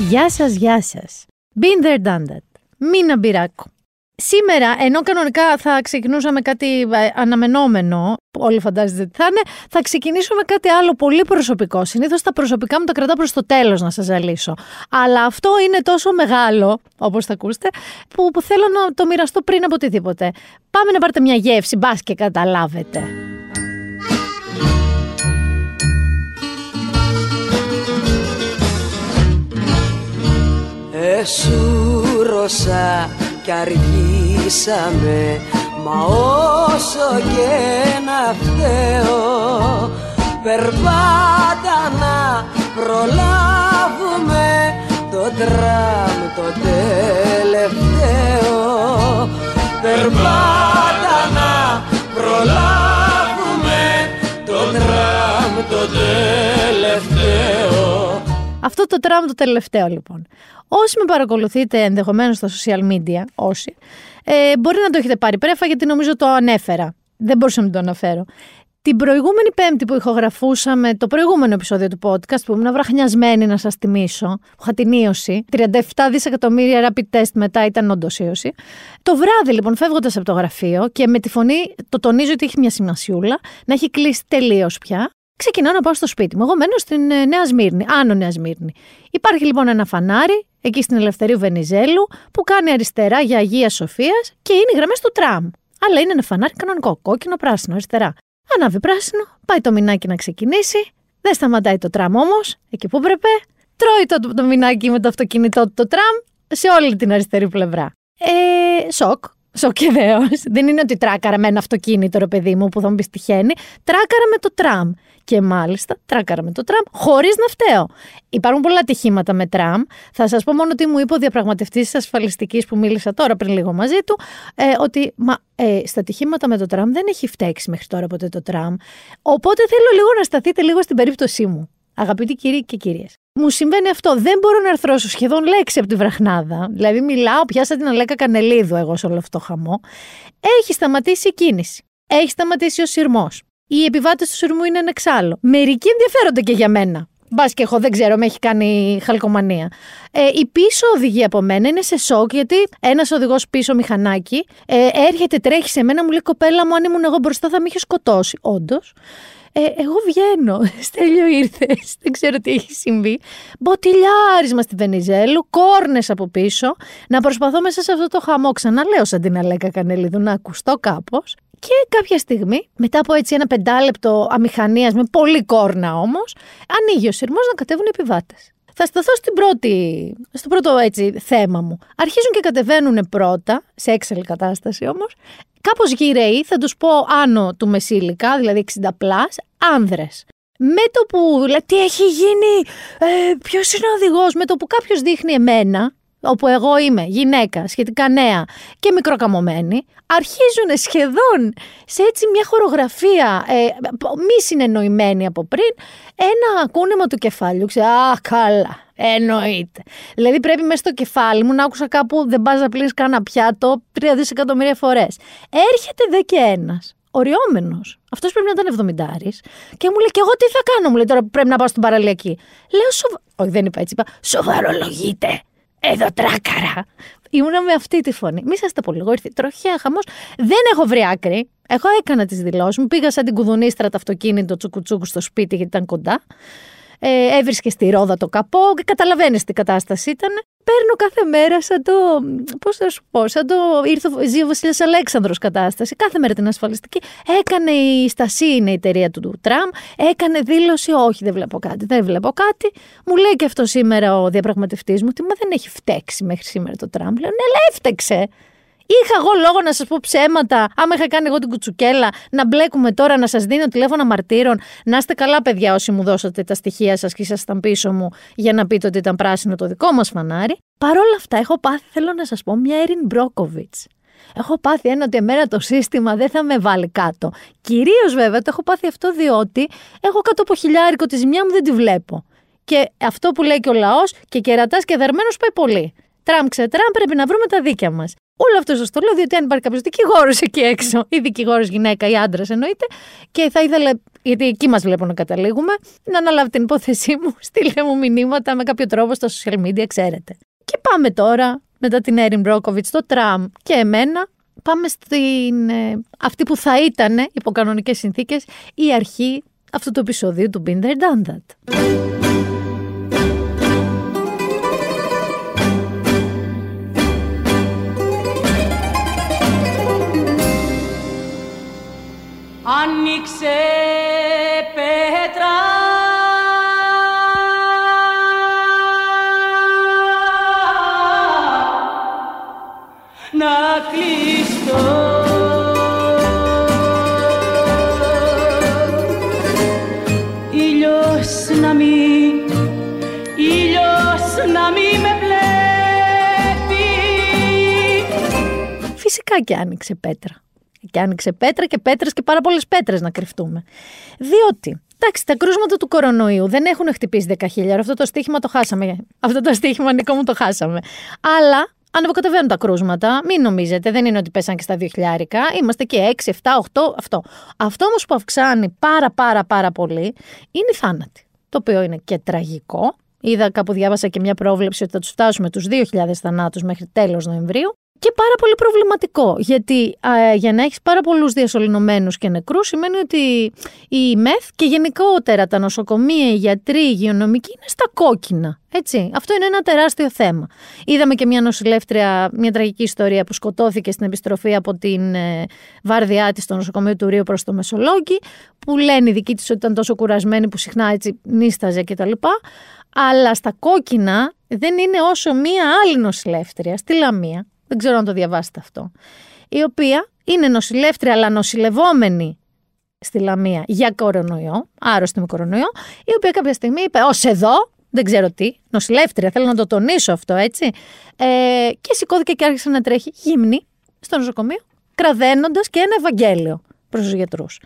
Γεια σας, γεια σας. Been there, done that. Μίνα Μπυράκο. Σήμερα, ενώ κανονικά θα ξεκινούσαμε κάτι ε, αναμενόμενο, όλοι φαντάζεστε τι θα είναι, θα ξεκινήσω με κάτι άλλο πολύ προσωπικό. Συνήθως τα προσωπικά μου τα κρατάω προς το τέλος να σας ζαλίσω. Αλλά αυτό είναι τόσο μεγάλο, όπως θα ακούσετε, που, που θέλω να το μοιραστώ πριν από οτιδήποτε. Πάμε να πάρετε μια γεύση, μπας και καταλάβετε. Εσούρωσα κι αργήσαμε Μα όσο και να φταίω Περπάτα να προλάβουμε Το τραμ το τελευταίο. Περπάτα να προλάβουμε Το τραμ το τελευταίο Αυτό το τραμ το τελευταίο λοιπόν. Όσοι με παρακολουθείτε ενδεχομένως στα social media, όσοι, ε, μπορεί να το έχετε πάρει πρέφα γιατί νομίζω το ανέφερα. Δεν μπορούσα να το αναφέρω. Την προηγούμενη Πέμπτη που ηχογραφούσαμε το προηγούμενο επεισόδιο του podcast, που ήμουν βραχνιασμένη να σας θυμίσω, που είχα την ίωση, 37 δισεκατομμύρια rapid test μετά ήταν όντως ίωση. Το βράδυ λοιπόν, φεύγοντας από το γραφείο και με τη φωνή, το τονίζω ότι έχει μια σημασιούλα, να έχει κλείσει τελείως πια, ξεκινάω να πάω στο σπίτι μου. Εγώ μένω στην ε, Νέα Σμύρνη, Άνω Νέα Σμύρνη. Υπάρχει λοιπόν ένα φανάρι εκεί στην Ελευθερίου Βενιζέλου που κάνει αριστερά για Αγία Σοφίας και είναι οι γραμμές του τραμ. Αλλά είναι ένα φανάρι κανονικό, κόκκινο, πράσινο, αριστερά. Ανάβει πράσινο, πάει το μινάκι να ξεκινήσει. Δεν σταματάει το τραμ όμως, εκεί που έπρεπε. Τρώει το, το μινάκι με το αυτοκίνητό του το τραμ σε όλη την αριστερή πλευρά. Ε, σοκ, Σοκ και δέος. Δεν είναι ότι τράκαρα με ένα αυτοκίνητο, ρε παιδί μου, που θα μου πεις τυχαίνει. Τράκαρα με το τραμ. Και μάλιστα τράκαρα με το τραμ χωρίς να φταίω. Υπάρχουν πολλά ατυχήματα με τραμ. Θα σας πω μόνο τι μου είπε ο διαπραγματευτής της ασφαλιστικής που μίλησα τώρα πριν λίγο μαζί του, ε, ότι μα, ε, στα ατυχήματα με το τραμ δεν έχει φταίξει μέχρι τώρα ποτέ το τραμ. Οπότε θέλω λίγο να σταθείτε λίγο στην περίπτωσή μου. Αγαπητοί κύριοι και κυρίες. Μου συμβαίνει αυτό. Δεν μπορώ να αρθρώσω σχεδόν λέξη από τη βραχνάδα. Δηλαδή, μιλάω, πιάσα την Αλέκα Κανελίδου εγώ σε όλο αυτό το χαμό. Έχει σταματήσει η κίνηση. Έχει σταματήσει ο σειρμός. Οι επιβάτες του σειρμού είναι ένα εξάλλο. Μερικοί ενδιαφέρονται και για μένα. Μπας και εγώ δεν ξέρω, με έχει κάνει χαλκομανία. Ε, η πίσω οδηγή από μένα είναι σε σοκ γιατί ένας οδηγός πίσω μηχανάκι ε, έρχεται, τρέχει σε μένα, μου λέει κοπέλα μου, αν ήμουν εγώ μπροστά θα με είχες σκοτώσει. Όντως. Ε, εγώ βγαίνω. Στέλιο ήρθες. Δεν ξέρω τι έχει συμβεί. Μποτιλιάρισμα στη Βενιζέλου, κόρνες από πίσω. Να προσπαθώ μέσα σε αυτό το χαμό. Ξαναλέω σαν την Αλέκα Κανελίδου να ακουστώ κάπως. Και κάποια στιγμή, μετά από έτσι ένα πεντάλεπτο αμηχανίας με πολύ κόρνα όμως, ανοίγει ο σειρμός να κατέβουν οι επιβάτες. Θα σταθώ στην πρώτη, στο πρώτο έτσι, θέμα μου. Αρχίζουν και κατεβαίνουν πρώτα, σε έξαλλη κατάσταση όμως, κάπως γυραίοι, θα τους πω άνω του μεσήλικα, δηλαδή 60 πλάς, άνδρες. Με το που λέει τι έχει γίνει, ε, ποιος είναι ο οδηγός, με το που κάποιος δείχνει εμένα, όπου εγώ είμαι γυναίκα, σχετικά νέα και μικροκαμωμένη, αρχίζουν σχεδόν σε έτσι μια χορογραφία ε, μη συνεννοημένη από πριν, ένα κούνημα του κεφάλιου. Ξέρω, α, καλά, εννοείται. Δηλαδή πρέπει μέσα στο κεφάλι μου να άκουσα κάπου δεν πας να πλύνεις κανένα πιάτο τρία δισεκατομμύρια φορές. Έρχεται δε και ένας οριόμενος. Αυτός πρέπει να ήταν 70 και μου λέει: Και εγώ τι θα κάνω, μου λέει τώρα που πρέπει να πάω στην παραλιακή. Λέω: Σοβα... Όχι, δεν είπα έτσι. Είπα: Σοβαρολογείτε. Εδώ τράκαρα. Ήμουνα με αυτή τη φωνή. Μη σας τα πω λίγο, ήρθε τροχιά χαμός. Δεν έχω βρει άκρη. Εγώ έκανα τις δηλώσεις μου. Πήγα σαν την κουδουνίστρα το αυτοκίνητο τσουκουτσούκου στο σπίτι γιατί ήταν κοντά ε, έβρισκε στη ρόδα το καπό και καταλαβαίνεις τι κατάσταση ήταν. Παίρνω κάθε μέρα σαν το, πώς θα σου πω, σαν το ήρθε ο Ζήο Βασίλης Αλέξανδρος κατάσταση. Κάθε μέρα την ασφαλιστική. Έκανε η Στασί, είναι η εταιρεία του, του τραμ, έκανε δήλωση, όχι δεν βλέπω κάτι, δεν βλέπω κάτι. Μου λέει και αυτό σήμερα ο διαπραγματευτής μου ότι μα δεν έχει φταίξει μέχρι σήμερα το τραμ. Λέω ναι, αλλά έφτεξε. Είχα εγώ λόγο να σας πω ψέματα, άμα είχα κάνει εγώ την κουτσουκέλα, να μπλέκουμε τώρα, να σας δίνω τηλέφωνα μαρτύρων. Να είστε καλά, παιδιά, όσοι μου δώσατε τα στοιχεία σας και ήσασταν πίσω μου για να πείτε ότι ήταν πράσινο το δικό μας φανάρι. Παρ' όλα αυτά, έχω πάθει, θέλω να σας πω, μια Έριν Μπρόκοβιτ. Έχω πάθει ένα ότι εμένα το σύστημα δεν θα με βάλει κάτω. Κυρίως βέβαια το έχω πάθει αυτό διότι έχω κάτω από χιλιάρικο τη ζημιά μου δεν τη βλέπω. Και αυτό που λέει και ο λαός και κερατάς και δερμένος πάει πολύ. Τραμπ ξετραμπ, πρέπει να βρούμε τα δίκια μας. Όλο αυτό σα το λέω, διότι αν υπάρχει κάποιος δικηγόρος εκεί έξω, ή δικηγόρος γυναίκα ή άντρας εννοείται, και θα ήθελε γιατί εκεί μας βλέπουν να καταλήγουμε, να αναλάβει την υπόθεσή μου, στείλτε μου μηνύματα με κάποιο τρόπο στα social media, ξέρετε. Και πάμε τώρα, μετά την Έριν Μπρόκοβιτ, το τραμ και εμένα, πάμε στην ε, αυτή που θα ήταν υπό κανονικές συνθήκες η αρχή αυτού του επεισοδίου του Been There Done That. Άνοιξε πέτρα. Να κλειστώ. Ήλιος να μην, ήλιος να μην με βλέπει. Φυσικά και άνοιξε πέτρα. Και άνοιξε πέτρα και πέτρες και πάρα πολλές πέτρες να κρυφτούμε. Διότι, εντάξει, τα κρούσματα του κορονοϊού δεν έχουν χτυπήσει 10.000. Αυτό το στοίχημα το χάσαμε. Αυτό το στοίχημα, Νικό μου, το χάσαμε. Αλλά ανεβοκατεβαίνουν τα κρούσματα. Μην νομίζετε, δεν είναι ότι πέσαν και στα 2.000. Είμαστε και 6, 7, 8, αυτό. Αυτό όμως που αυξάνει πάρα πάρα πάρα πολύ είναι οι θάνατοι. Το οποίο είναι και τραγικό. Είδα κάπου διάβασα και μια πρόβλεψη ότι θα τους φτάσουμε τους 2.000 θανάτους μέχρι τέλος Νοεμβρίου. Και πάρα πολύ προβληματικό. Γιατί α, για να έχεις πάρα πολλούς διασωληνωμένους και νεκρούς, σημαίνει ότι η ΜΕΘ και γενικότερα τα νοσοκομεία, οι γιατροί, οι υγειονομικοί είναι στα κόκκινα. Έτσι. Αυτό είναι ένα τεράστιο θέμα. Είδαμε και μια νοσηλεύτρια, μια τραγική ιστορία που σκοτώθηκε στην επιστροφή από την ε, βάρδιά της στο νοσοκομείο του Ρίου προς το Μεσολόγγι, που λένε οι δικοί της ότι ήταν τόσο κουρασμένη που συχνά έτσι νίσταζε κτλ. Αλλά στα κόκκινα δεν είναι όσο μία άλλη νοσηλεύτρια στη Λαμία, δεν ξέρω αν το διαβάσετε αυτό, η οποία είναι νοσηλεύτρια αλλά νοσηλευόμενη στη Λαμία για κορονοϊό, άρρωστη με κορονοϊό, η οποία κάποια στιγμή είπε ως εδώ, δεν ξέρω τι, νοσηλεύτρια, θέλω να το τονίσω αυτό έτσι, ε, και σηκώθηκε και άρχισε να τρέχει γύμνη στο νοσοκομείο, κραδένοντας και ένα Ευαγγέλιο προς τους γιατρούς.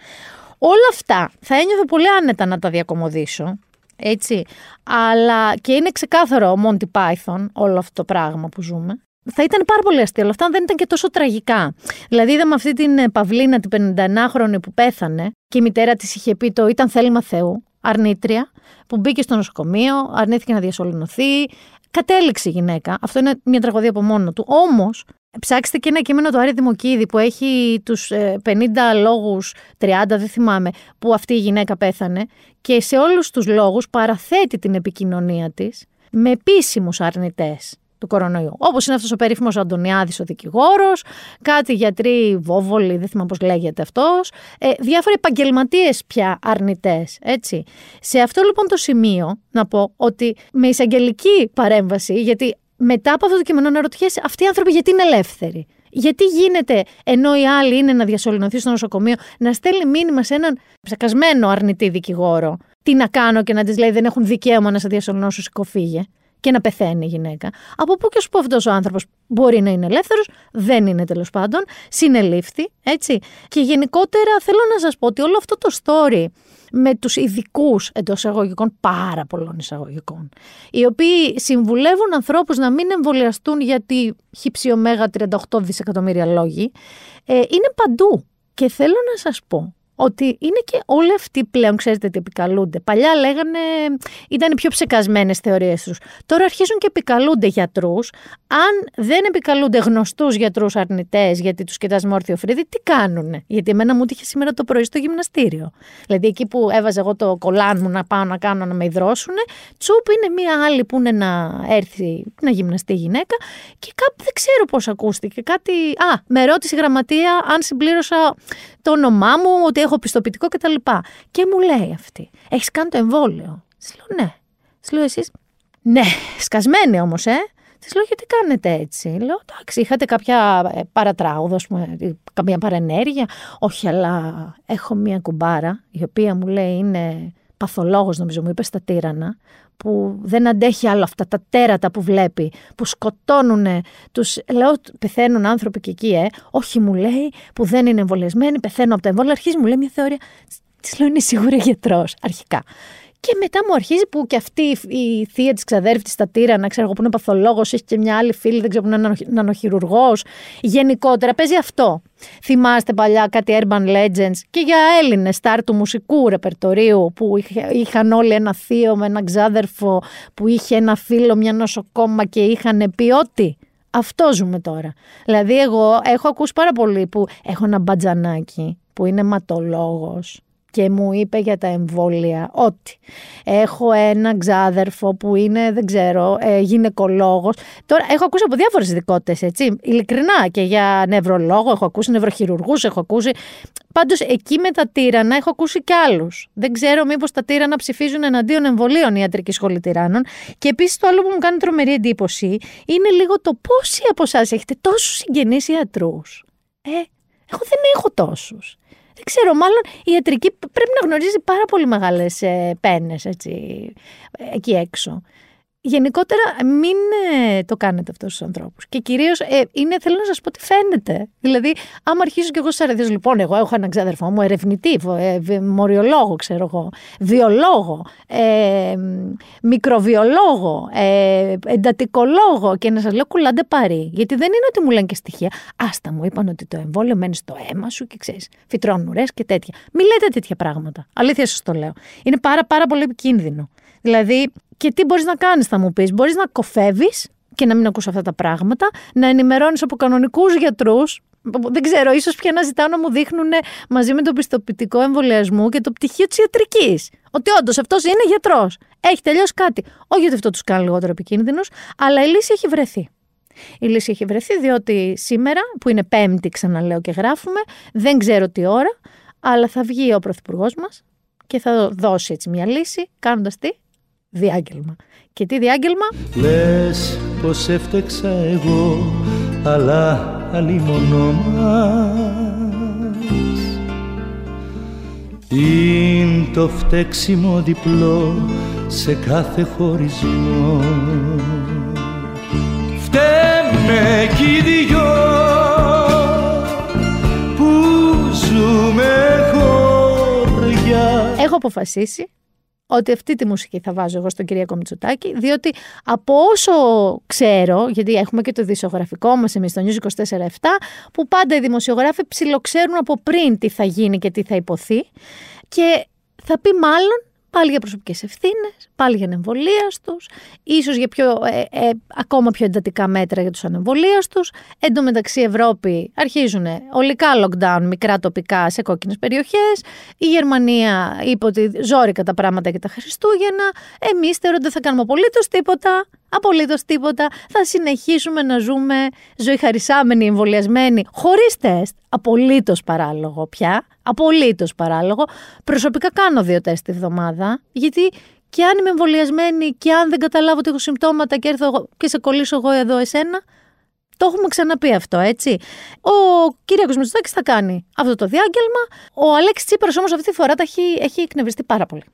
Όλα αυτά θα ένιωθω πολύ άνετα να τα διακομωδήσω, έτσι, αλλά και είναι ξεκάθαρο ο Monty Python όλο αυτό το πράγμα που ζούμε θα ήταν πάρα πολύ αστείο, αλλά αυτά δεν ήταν και τόσο τραγικά. Δηλαδή, είδαμε αυτή την ε, Παυλίνα, την 59χρονη που πέθανε και η μητέρα της είχε πει το ήταν θέλημα Θεού, αρνήτρια, που μπήκε στο νοσοκομείο, αρνήθηκε να διασωληνωθεί. Κατέληξε η γυναίκα. Αυτό είναι μια τραγωδία από μόνο του. Όμως, ψάξτε και ένα κείμενο του Άρη Δημοκίδη που έχει τους 50 λόγους, 30, δεν θυμάμαι, που αυτή η γυναίκα πέθανε. Και σε όλους τους λόγους παραθέτει την επικοινωνία της με επίσημους αρνητές του κορονοϊού. Όπως είναι αυτός ο περίφημος Αντωνιάδης, ο δικηγόρος, κάτι γιατροί βόβολοι, δεν θυμάμαι πώς λέγεται αυτός. Ε, διάφοροι επαγγελματίες πια αρνητές. Έτσι. Σε αυτό λοιπόν το σημείο να πω ότι με εισαγγελική παρέμβαση, γιατί μετά από αυτό το κείμενο να ρωτιέσαι αυτοί οι άνθρωποι γιατί είναι ελεύθεροι; Γιατί γίνεται, ενώ οι άλλοι είναι να διασωληνωθείς στο νοσοκομείο, να στέλνει μήνυμα σε έναν ψεκασμένο αρνητή δικηγόρο, τι να κάνω και να της λέει δεν έχουν δικαίωμα να σε διασωληνώσω, σηκωφίγε και να πεθαίνει η γυναίκα. Από πού και σου πω αυτός ο άνθρωπος μπορεί να είναι ελεύθερος, δεν είναι τέλος πάντων, συνελήφθη, έτσι. Και γενικότερα θέλω να σας πω ότι όλο αυτό το story με τους ειδικούς εντός εισαγωγικών, πάρα πολλών εισαγωγικών, οι οποίοι συμβουλεύουν ανθρώπους να μην εμβολιαστούν γιατί χυψιομέγα 38 δισεκατομμύρια λόγοι, ε, είναι παντού. Και θέλω να σας πω ότι είναι και όλοι αυτοί πλέον, ξέρετε τι επικαλούνται. Παλιά λέγανε, ήταν οι πιο ψεκασμένες θεωρίες τους. Τώρα αρχίζουν και επικαλούνται γιατρούς. Αν δεν επικαλούνται γνωστούς γιατρούς αρνητές, γιατί τους κοιτάς με όρθιο φρύδι, τι κάνουνε; Γιατί εμένα μου είχε σήμερα το πρωί στο γυμναστήριο. Δηλαδή εκεί που έβαζα εγώ το κολάν μου να πάω να κάνω να με υδρώσουν, τσουπ είναι μία άλλη που είναι να έρθει να γυμναστεί η γυναίκα και κάπου δεν ξέρω πώς ακούστηκε. Κάτι. Α, με ρώτησε η γραμματεία αν συμπλήρωσα το όνομά μου, ότι έχω πιστοποιητικό κτλ. Και μου λέει αυτή, έχεις κάνει το εμβόλιο; Της λέω ναι. Της λέω εσείς; Ναι, σκασμένη όμως, ε. Της λέω γιατί κάνετε έτσι; Λέω εντάξει, είχατε κάποια ε, παρατράγουδο, πούμε, καμία παρενέργεια. Όχι, αλλά έχω μία κουμπάρα η οποία μου λέει είναι παθολόγος νομίζω μου είπε στα τύρανα που δεν αντέχει άλλο αυτά τα τέρατα που βλέπει, που σκοτώνουν τους, λέω πεθαίνουν άνθρωποι και εκεί, ε. όχι μου λέει που δεν είναι εμβολιασμένοι, πεθαίνουν από τα εμβόλια, αρχίζει μου λέει μια θεωρία, της λέω είναι σίγουρα γιατρός αρχικά. Και μετά μου αρχίζει που και αυτή η θεία της ξαδέρφης τη στα τύρανα, ξέρω εγώ που είναι παθολόγος, έχει και μια άλλη φίλη, δεν ξέρω που είναι νανοχειρουργό. Γενικότερα παίζει αυτό. Θυμάστε παλιά κάτι Urban Legends και για Έλληνες στάρ του μουσικού ρεπερτορίου που είχαν όλοι ένα θείο με ένα ξάδερφο που είχε ένα φίλο, μια νοσοκόμα και είχαν πει ότι. Αυτό ζούμε τώρα. Δηλαδή, εγώ έχω ακούσει πάρα πολύ που έχω ένα μπατζανάκι που είναι ματολόγος και μου είπε για τα εμβόλια ότι έχω ένα ξάδερφο που είναι, δεν ξέρω, ε, γυναικολόγος. Τώρα έχω ακούσει από διάφορες ειδικότητες, έτσι, ειλικρινά και για νευρολόγο, έχω ακούσει νευροχειρουργούς, έχω ακούσει... Πάντως εκεί με τα τύρανα έχω ακούσει και άλλους. Δεν ξέρω μήπως τα τύρανα ψηφίζουν εναντίον εμβολίων η ιατρική σχολή τυράννων. Και επίσης το άλλο που μου κάνει τρομερή εντύπωση είναι λίγο το πόσοι από εσάς έχετε τόσους συγγενείς ιατρούς. Ε, εγώ δεν έχω τόσους δεν ξέρω, μάλλον η ιατρική πρέπει να γνωρίζει πάρα πολύ μεγάλες ε, πένες έτσι, εκεί έξω γενικότερα μην ε, το κάνετε αυτό στους ανθρώπους. Και κυρίως ε, είναι, θέλω να σας πω τι φαίνεται. Δηλαδή, άμα αρχίσω κι εγώ στις λοιπόν, εγώ έχω έναν ξάδερφό μου, ερευνητή, ε, μοριολόγο, ξέρω εγώ, βιολόγο, ε, μικροβιολόγο, ε, εντατικολόγο και να σας λέω κουλάντε παρή. Γιατί δεν είναι ότι μου λένε και στοιχεία. Άστα μου είπαν ότι το εμβόλιο μένει στο αίμα σου και ξέρεις, φυτρώνουν ουρές και τέτοια. Μην λέτε τέτοια πράγματα. Αλήθεια σας το λέω. Είναι πάρα, πάρα πολύ επικίνδυνο. Δηλαδή, και τι μπορείς να κάνεις, θα μου πεις. Μπορείς να κοφεύεις και να μην ακούς αυτά τα πράγματα, να ενημερώνεις από κανονικούς γιατρούς. Δεν ξέρω, ίσως πια να ζητάω να μου δείχνουν μαζί με το πιστοποιητικό εμβολιασμού και το πτυχίο της ιατρικής. Ότι όντως αυτός είναι γιατρός. Έχει τελειώσει κάτι. Όχι ότι αυτό τους κάνει λιγότερο επικίνδυνου, αλλά η λύση έχει βρεθεί. Η λύση έχει βρεθεί διότι σήμερα, που είναι Πέμπτη, ξαναλέω και γράφουμε, δεν ξέρω τι ώρα, αλλά θα βγει ο Πρωθυπουργός μας και θα δώσει έτσι μια λύση, κάνοντας τι, διάγγελμα. Και τι διάγγελμα; Λες πως έφτεξα εγώ, αλλά αλλήμωνο μας. Είναι το φταίξιμο διπλό σε κάθε χωρισμό. Φταίμε κι οι δυο που ζούμε χωριά. Έχω αποφασίσει ότι αυτή τη μουσική θα βάζω εγώ στον Κυριακό Μητσοτάκη, διότι από όσο ξέρω, γιατί έχουμε και το δημοσιογραφικό μας εμείς στο News 24-7, που πάντα οι δημοσιογράφοι ψιλοξέρουν από πριν τι θα γίνει και τι θα υποθεί. Και θα πει μάλλον πάλι για προσωπικές ευθύνες, πάλι για ανεμβολίαστου, ίσως για πιο, ε, ε, ακόμα πιο εντατικά μέτρα για τους ανεμβολίαστου. Εν τω μεταξύ, Ευρώπη αρχίζουν ολικά lockdown, μικρά τοπικά σε κόκκινες περιοχές. Η Γερμανία είπε ότι ζόρικα τα πράγματα για τα Χριστούγεννα. Εμείς θεωρούμε ότι δεν θα κάνουμε απολύτως τίποτα. Απολύτως τίποτα. Θα συνεχίσουμε να ζούμε ζωή χαρισάμενοι, εμβολιασμένοι, χωρίς τεστ. Απολύτως παράλογο πια. Απολύτως παράλογο. Προσωπικά κάνω δύο τεστ τη βδομάδα, γιατί και αν είμαι εμβολιασμένη και αν δεν καταλάβω ότι έχω συμπτώματα και έρθω και σε κολλήσω εγώ εδώ εσένα, το έχουμε ξαναπεί αυτό, έτσι. Ο Κυριακό Μητσοτάκης θα κάνει αυτό το διάγγελμα. Ο Αλέξης Τσίπρας όμως αυτή τη φορά τα έχει, έχει εκνευριστεί πάρα πολύ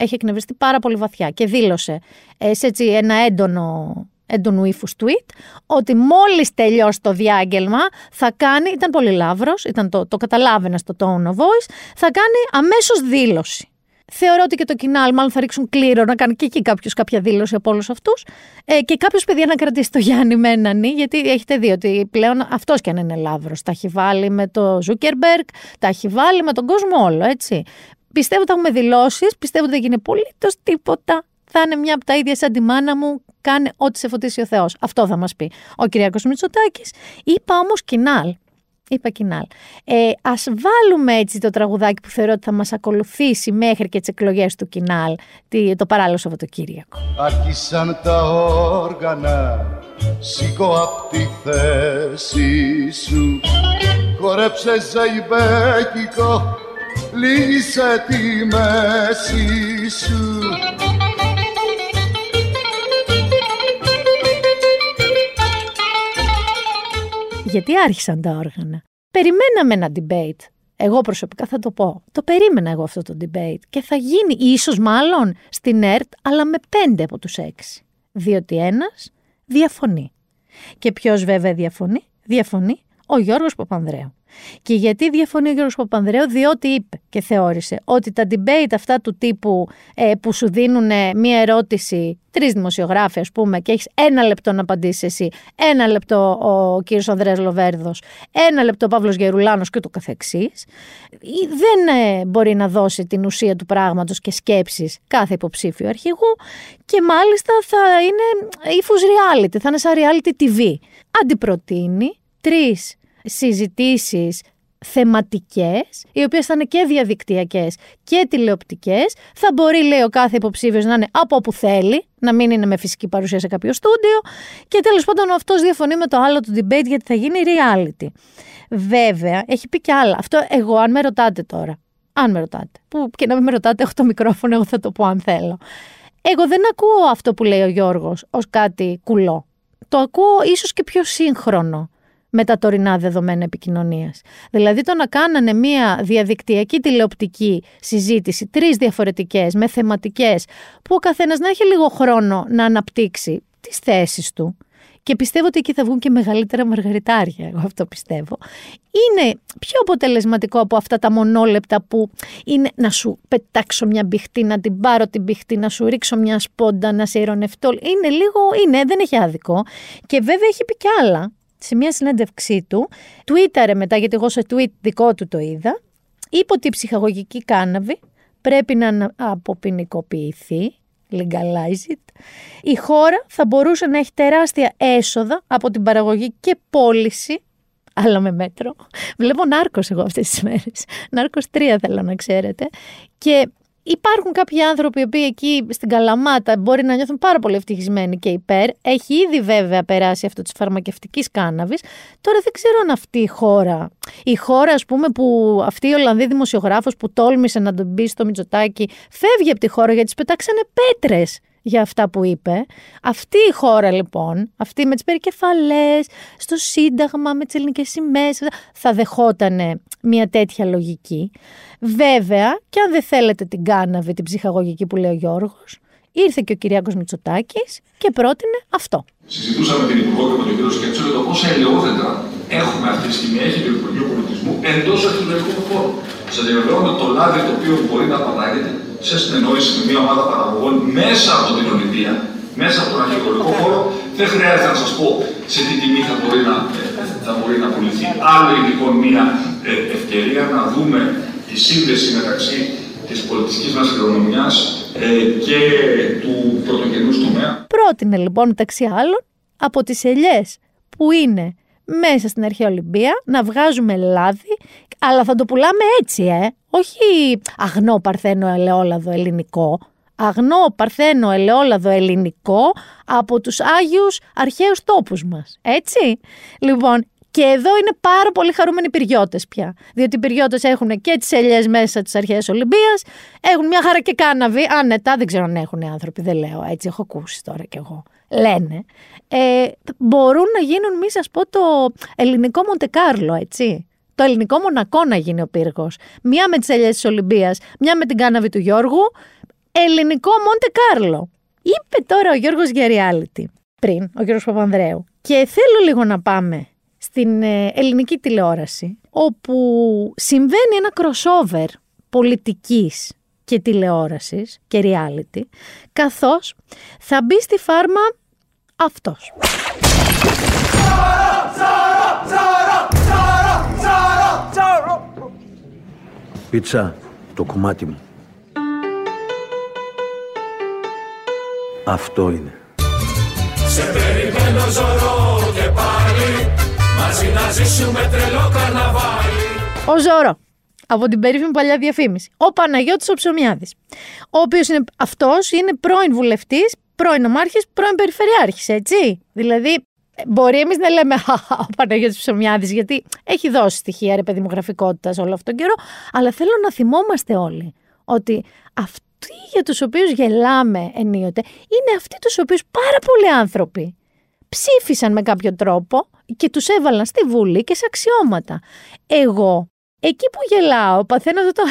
έχει εκνευριστεί πάρα πολύ βαθιά και δήλωσε ε, σε έτσι ένα έντονο έντονου ύφους tweet, ότι μόλις τελειώσει το διάγγελμα θα κάνει, ήταν πολύ λαύρος, το, το καταλάβαινα στο tone of voice, θα κάνει αμέσως δήλωση. Θεωρώ ότι και το κοινάλ μάλλον θα ρίξουν κλήρο να κάνει και εκεί κάποιος κάποια δήλωση από όλους αυτούς. Ε, και κάποιος παιδιά να κρατήσει το Γιάννη με έναν γιατί έχετε δει ότι πλέον αυτός κι αν είναι λαύρος. Τα έχει βάλει με το Ζούκερμπεργκ, τα έχει βάλει με τον κόσμο όλο, έτσι. Πιστεύω ότι έχουμε δηλώσεις, πιστεύω ότι δεν γίνει απολύτως τίποτα. Θα είναι μια από τα ίδια σαν τη μάνα μου. Κάνε ό,τι σε φωτίσει ο Θεός. Αυτό θα μας πει ο Κυριακός Μητσοτάκης. Είπα όμως κοινάλ. Είπα κοινάλ. Ε, Α βάλουμε έτσι το τραγουδάκι που θεωρώ ότι θα μας ακολουθήσει μέχρι και τις εκλογές του κοινάλ το παράλληλο Σαββατοκύριακο. Άρχισαν τα όργανα, σήκω απ' τη θέση σου. Χορέψε ζαϊμπέκικο λύσε τη μέση σου Γιατί άρχισαν τα όργανα; Περιμέναμε ένα debate. Εγώ προσωπικά θα το πω. Το περίμενα εγώ αυτό το debate. Και θα γίνει ίσως μάλλον στην ΕΡΤ, αλλά με πέντε από τους έξι. Διότι ένας διαφωνεί. Και ποιος βέβαια διαφωνεί. Διαφωνεί ο Γιώργος Παπανδρέου. Και γιατί διαφωνεί ο Γιώργος Παπανδρέου, διότι είπε και θεώρησε ότι τα debate αυτά του τύπου ε, που σου δίνουν μία ερώτηση, τρεις δημοσιογράφοι ας πούμε, και έχεις ένα λεπτό να απαντήσεις εσύ, ένα λεπτό ο κύριος Ανδρέας Λοβέρδος, ένα λεπτό ο Παύλος Γερουλάνος και το καθεξής, δεν ε, μπορεί να δώσει την ουσία του πράγματος και σκέψεις κάθε υποψήφιο αρχηγού και μάλιστα θα είναι ύφους reality, θα είναι σαν reality TV. Αντιπροτείνει τρεις συζητήσεις θεματικές, οι οποίες θα είναι και διαδικτυακές και τηλεοπτικές. Θα μπορεί, λέει, ο κάθε υποψήφιος να είναι από όπου θέλει, να μην είναι με φυσική παρουσία σε κάποιο στούντιο. Και τέλος πάντων αυτός διαφωνεί με το άλλο του debate γιατί θα γίνει reality. Βέβαια, έχει πει κι άλλα. Αυτό εγώ, αν με ρωτάτε τώρα, αν με ρωτάτε, που και να μην με ρωτάτε, έχω το μικρόφωνο, εγώ θα το πω αν θέλω. Εγώ δεν ακούω αυτό που λέει ο Γιώργος ως κάτι κουλό. Το ακούω ίσως και πιο σύγχρονο με τα τωρινά δεδομένα επικοινωνίας. Δηλαδή το να κάνανε μια διαδικτυακή τηλεοπτική συζήτηση, τρεις διαφορετικές με θεματικές, που ο καθένας να έχει λίγο χρόνο να αναπτύξει τις θέσεις του. Και πιστεύω ότι εκεί θα βγουν και μεγαλύτερα μαργαριτάρια, εγώ αυτό πιστεύω. Είναι πιο αποτελεσματικό από αυτά τα μονόλεπτα που είναι να σου πετάξω μια μπιχτή, να την πάρω την μπιχτή, να σου ρίξω μια σπόντα, να σε ηρωνευτώ. Είναι λίγο, είναι, δεν έχει άδικο. Και βέβαια έχει πει κι άλλα σε μια συνέντευξή του, τουίταρε μετά, γιατί εγώ σε tweet δικό του το είδα, είπε ότι η ψυχαγωγική κάναβη πρέπει να αποποινικοποιηθεί, legalize it. Η χώρα θα μπορούσε να έχει τεράστια έσοδα από την παραγωγή και πώληση αλλά με μέτρο. Βλέπω νάρκος εγώ αυτές τις μέρες. Νάρκος 3 θέλω να ξέρετε. Και Υπάρχουν κάποιοι άνθρωποι οι οποίοι εκεί στην Καλαμάτα μπορεί να νιώθουν πάρα πολύ ευτυχισμένοι και υπέρ. Έχει ήδη βέβαια περάσει αυτό της φαρμακευτικής κάναβης. Τώρα δεν ξέρω αν αυτή η χώρα, η χώρα ας πούμε που αυτή η Ολλανδή δημοσιογράφος που τόλμησε να τον μπει στο Μητσοτάκι, φεύγει από τη χώρα γιατί τη πετάξανε πέτρες για αυτά που είπε. Αυτή η χώρα λοιπόν, αυτή με τις περικεφαλές, στο Σύνταγμα, με τις ελληνικές σημαίες, θα δεχότανε μια τέτοια λογική. Βέβαια, και αν δεν θέλετε την κάναβη, την ψυχαγωγική που λέει ο Γιώργος, ήρθε και ο Κυριάκος Μητσοτάκης και πρότεινε αυτό. Συζητούσαμε την Υπουργό και με τον κύριο Σκέψο για το πόσα ελαιόδεντρα έχουμε αυτή τη στιγμή, έχει το Υπουργείο Πολιτισμού εντός αρχιτεκτονικού χώρου. Σα διαβεβαιώνω το λάδι το οποίο μπορεί να παράγεται σε συνεννόηση με μια ομάδα παραγωγών μέσα από την Ολυμπία, μέσα από τον αρχαιολογικό χώρο, δεν χρειάζεται να σας πω σε τι τιμή θα μπορεί να, θα μπορεί να πουληθεί. Άλλη λοιπόν μια ε, ευκαιρία να δούμε τη σύνδεση μεταξύ της πολιτιστικής μας κληρονομιάς ε, και του πρωτογενούς τομέα. Πρότεινε λοιπόν μεταξύ άλλων από τις ελιές που είναι μέσα στην αρχαία Ολυμπία να βγάζουμε λάδι, αλλά θα το πουλάμε έτσι, ε. Όχι αγνό παρθένο ελαιόλαδο ελληνικό, αγνό παρθένο ελαιόλαδο ελληνικό από τους Άγιους αρχαίους τόπους μας. Έτσι. Λοιπόν, και εδώ είναι πάρα πολύ χαρούμενοι οι πυριώτες πια. Διότι οι πυριώτες έχουν και τις ελιές μέσα της αρχαίας Ολυμπίας, έχουν μια χαρά και κάναβη. Άνετα, δεν ξέρω αν έχουν άνθρωποι, δεν λέω έτσι, έχω ακούσει τώρα κι εγώ. Λένε. Ε, μπορούν να γίνουν, μη σας πω, το ελληνικό Μοντεκάρλο, έτσι. Το ελληνικό Μονακό να γίνει ο πύργος. Μία με τις ελιές της Ολυμπίας, μία με την κάναβη του Γιώργου. Ελληνικό Μοντεκάρλο. Είπε τώρα ο Γιώργος για πριν, ο Γιώργος Παπανδρέου. Και θέλω λίγο να πάμε στην ε, ελληνική τηλεόραση, όπου συμβαίνει ένα crossover πολιτικής και τηλεόρασης και reality, καθώς θα μπει στη φάρμα αυτός. Πίτσα, το κομμάτι μου. Αυτό είναι. Σε περιμένω ζωρό και πάλι Μαζί να ζήσουμε τρελό καρναβάλι. Ο Ζώρο. Από την περίφημη παλιά διαφήμιση. Ο Παναγιώτης ο Ψωμιάδης. Ο οποίος είναι, αυτός είναι πρώην βουλευτής, πρώην ομάρχης, πρώην περιφερειάρχης, έτσι. Δηλαδή, μπορεί εμείς να λέμε ο Παναγιώτης Ψωμιάδης, γιατί έχει δώσει στοιχεία ρε παιδημογραφικότητα όλο αυτόν τον καιρό, αλλά θέλω να θυμόμαστε όλοι ότι αυτοί για τους οποίους γελάμε ενίοτε είναι αυτοί τους οποίους πάρα πολλοί άνθρωποι ψήφισαν με κάποιο τρόπο και τους έβαλαν στη Βουλή και σε αξιώματα. Εγώ, εκεί που γελάω, παθαίνω το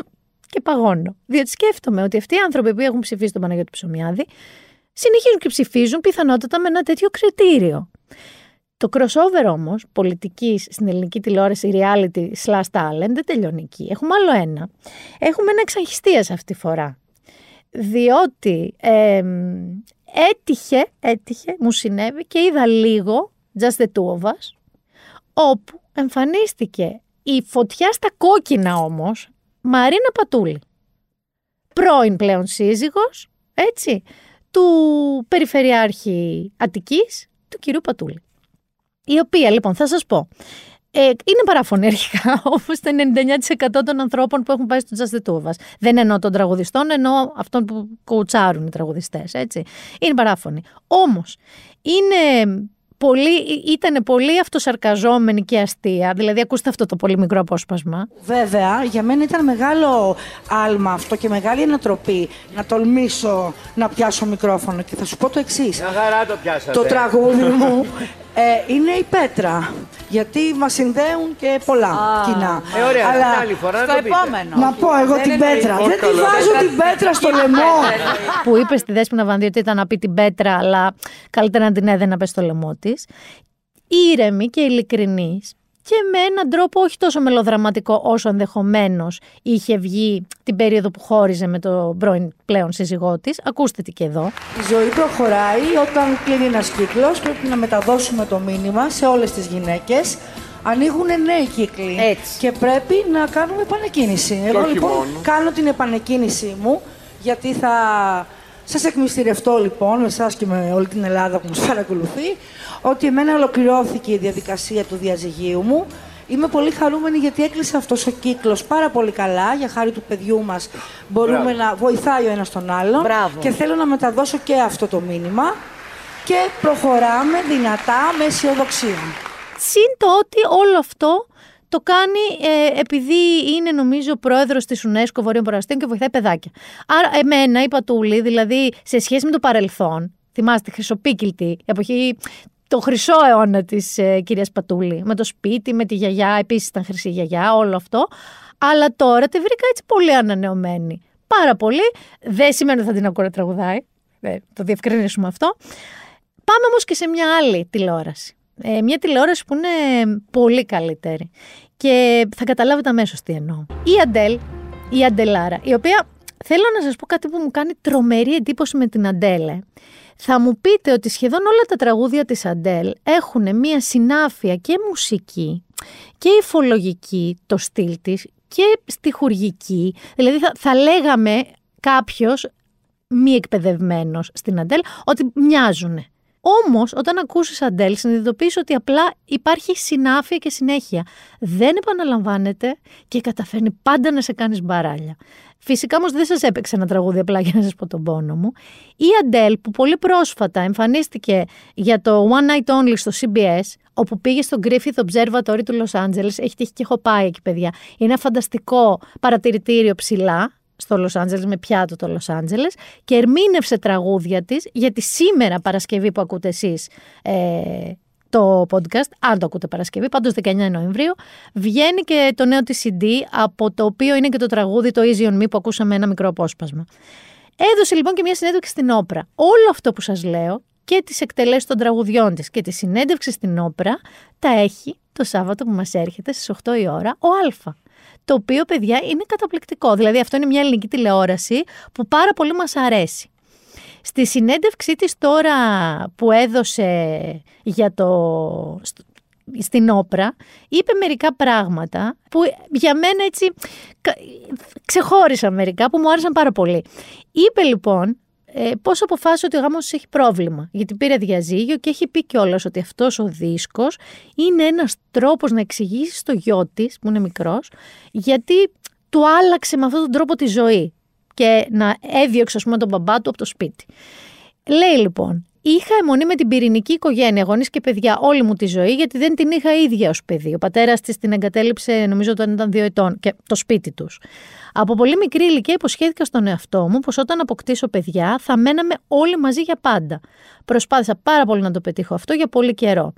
και παγώνω. Διότι σκέφτομαι ότι αυτοί οι άνθρωποι που έχουν ψηφίσει τον Παναγιώτη Ψωμιάδη συνεχίζουν και ψηφίζουν πιθανότατα με ένα τέτοιο κριτήριο. Το crossover όμως πολιτικής στην ελληνική τηλεόραση reality slash talent δεν τελειώνει εκεί. Έχουμε άλλο ένα. Έχουμε ένα εξαγχιστίας αυτή τη φορά. Διότι εμ, έτυχε, έτυχε, μου συνέβη και είδα λίγο Just the Two of Us, όπου εμφανίστηκε η φωτιά στα κόκκινα όμως Μαρίνα Πατούλη. Πρώην πλέον σύζυγος, έτσι, του Περιφερειάρχη Αττικής, του κυρίου Πατούλη. Η οποία, λοιπόν, θα σας πω, ε, είναι παράφωνη αρχικά, όπως το 99% των ανθρώπων που έχουν πάει στο Just the Two of Us. Δεν εννοώ των τραγουδιστών, εννοώ αυτών που κουτσάρουν οι τραγουδιστές. Έτσι. Είναι παράφωνη. Όμως, είναι πολύ, ήταν πολύ αυτοσαρκαζόμενη και αστεία. Δηλαδή, ακούστε αυτό το πολύ μικρό απόσπασμα. Βέβαια, για μένα ήταν μεγάλο άλμα αυτό και μεγάλη ανατροπή να τολμήσω να πιάσω μικρόφωνο. Και θα σου πω το εξής. Μια χαρά το πιάσατε. Το τραγούδι μου ε, είναι η πέτρα. Γιατί μας συνδέουν και πολλά κοινά. Ε, ωραία, Αλλά την άλλη φορά να Στο το πείτε. επόμενο. να πω εγώ Δεν την εννοεί. πέτρα. Δεν τη βάζω την πέτρα στο λαιμό. που είπε στη Δέσποινα Βανδύ ότι ήταν να πει την πέτρα, αλλά καλύτερα να την έδαινε να πέσει στο λαιμό της. Ήρεμη και ειλικρινής και με έναν τρόπο όχι τόσο μελοδραματικό όσο ενδεχομένως είχε βγει την περίοδο που χώριζε με τον πρώην πλέον σύζυγό της. Ακούστε τι και εδώ. Η ζωή προχωράει όταν κλείνει ένας κύκλος. Πρέπει να μεταδώσουμε το μήνυμα σε όλες τις γυναίκες. Ανοίγουν νέοι κύκλοι. Έτσι. Και πρέπει να κάνουμε επανεκκίνηση. Εγώ όχι λοιπόν μόνο. κάνω την επανεκκίνησή μου, γιατί θα σας εκμυστηρευτώ λοιπόν με εσάς και με όλη την Ελλάδα που μας παρακολουθεί, ότι εμένα ολοκληρώθηκε η διαδικασία του διαζυγίου μου. Είμαι πολύ χαρούμενη γιατί έκλεισε αυτός ο κύκλος πάρα πολύ καλά. Για χάρη του παιδιού μας μπορούμε Μπράβο. να βοηθάει ο ένας τον άλλον. Μπράβο. Και θέλω να μεταδώσω και αυτό το μήνυμα. Και προχωράμε δυνατά με αισιοδοξία. Συν το ότι όλο αυτό το κάνει ε, επειδή είναι νομίζω πρόεδρος της UNESCO Βορείων Προαστίων και βοηθάει παιδάκια. Άρα εμένα η Πατούλη, δηλαδή σε σχέση με το παρελθόν, θυμάστε χρυσοπίκυλτη, η εποχή, το χρυσό αιώνα της ε, κυρίας Πατούλη, με το σπίτι, με τη γιαγιά, επίσης ήταν χρυσή γιαγιά, όλο αυτό. Αλλά τώρα τη βρήκα έτσι πολύ ανανεωμένη. Πάρα πολύ. Δεν σημαίνει ότι θα την ακούω να τραγουδάει. Δεν, το διευκρινίσουμε αυτό. Πάμε όμως και σε μια άλλη τηλεόραση. Ε, μια τηλεόραση που είναι πολύ καλύτερη. Και θα καταλάβετε αμέσως τι εννοώ. Η Αντέλ, η Αντελάρα, η οποία θέλω να σας πω κάτι που μου κάνει τρομερή εντύπωση με την Αντέλε. Θα μου πείτε ότι σχεδόν όλα τα τραγούδια της Αντέλ έχουν μια συνάφεια και μουσική και υφολογική το στυλ της και στιχουργική. Δηλαδή θα, θα λέγαμε κάποιος μη εκπαιδευμένος στην Αντέλ ότι μοιάζουν. Όμως, όταν ακούσει Αντέλ, συνειδητοποιεί ότι απλά υπάρχει συνάφεια και συνέχεια. Δεν επαναλαμβάνεται και καταφέρνει πάντα να σε κάνεις μπαράλια. Φυσικά όμως δεν σας έπαιξε ένα τραγούδι απλά για να σας πω τον πόνο μου. Η Αντέλ, που πολύ πρόσφατα εμφανίστηκε για το One Night Only στο CBS, όπου πήγε στο Griffith Observatory του Los Angeles, έχει τύχει και έχω πάει εκεί, παιδιά. Είναι ένα φανταστικό παρατηρητήριο ψηλά, στο Λος Άντζελες με πιάτο το Λος Άντζελες και ερμήνευσε τραγούδια της γιατί σήμερα Παρασκευή που ακούτε εσείς ε, το podcast, αν το ακούτε Παρασκευή, πάντως 19 Νοεμβρίου, βγαίνει και το νέο της CD από το οποίο είναι και το τραγούδι το Easy On Me που ακούσαμε ένα μικρό απόσπασμα. Έδωσε λοιπόν και μια συνέντευξη στην όπρα. Όλο αυτό που σας λέω και τις εκτελέσεις των τραγουδιών της και τη συνέντευξη στην όπρα τα έχει το Σάββατο που μας έρχεται στις 8 η ώρα ο Αλφα το οποίο, παιδιά, είναι καταπληκτικό. Δηλαδή, αυτό είναι μια ελληνική τηλεόραση που πάρα πολύ μας αρέσει. Στη συνέντευξή της τώρα που έδωσε για το, στο- στην όπρα, είπε μερικά πράγματα που για μένα έτσι κα- ξεχώρισαν μερικά που μου άρεσαν πάρα πολύ. Είπε λοιπόν ε, πώς αποφάσισε ότι ο γάμος έχει πρόβλημα; Γιατί πήρε διαζύγιο και έχει πει κιόλας ότι αυτός ο δίσκος είναι ένας τρόπος να εξηγήσεις στο γιο της, που είναι μικρός, γιατί του άλλαξε με αυτόν τον τρόπο τη ζωή. Και να έδιωξε, ας πούμε, τον μπαμπά του από το σπίτι. Λέει λοιπόν, είχα αιμονή με την πυρηνική οικογένεια, γονείς και παιδιά, όλη μου τη ζωή, γιατί δεν την είχα ίδια ως παιδί. Ο πατέρας της την εγκατέλειψε, νομίζω, όταν ήταν δύο ετών, και το σπίτι τους. Από πολύ μικρή ηλικία υποσχέθηκα στον εαυτό μου πως όταν αποκτήσω παιδιά θα μέναμε όλοι μαζί για πάντα. Προσπάθησα πάρα πολύ να το πετύχω αυτό για πολύ καιρό.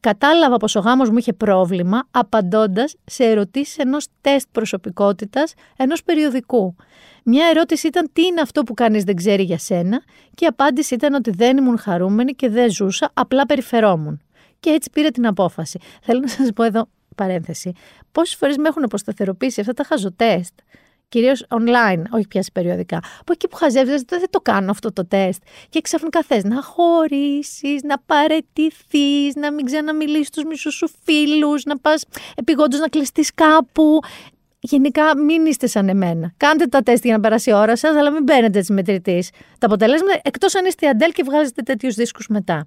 Κατάλαβα πως ο γάμος μου είχε πρόβλημα απαντώντας σε ερωτήσεις ενός τεστ προσωπικότητας ενός περιοδικού. Μια ερώτηση ήταν τι είναι αυτό που κανείς δεν ξέρει για σένα; και η απάντηση ήταν ότι δεν ήμουν χαρούμενη και δεν ζούσα, απλά περιφερόμουν. Και έτσι πήρε την απόφαση. Θέλω να σας πω εδώ, παρένθεση, πόσες φορές με έχουν αποσταθεροποιήσει αυτά τα χαζοτέστ; Κυρίως online, όχι πια σε περιοδικά. Από εκεί που χαζεύεις, δεν το κάνω αυτό το τεστ. Και ξαφνικά θες να χωρίσεις, να παρετηθείς, να μην ξαναμιλήσει στου μισούς σου φίλους, να πας επιγόντως να κλειστείς κάπου. Γενικά, μην είστε σαν εμένα. Κάντε τα τεστ για να περάσει η ώρα σας, αλλά μην παίρνετε έτσι μετρητής τα αποτελέσματα, εκτός αν είστε αντέλ και βγάζετε τέτοιους δίσκους μετά.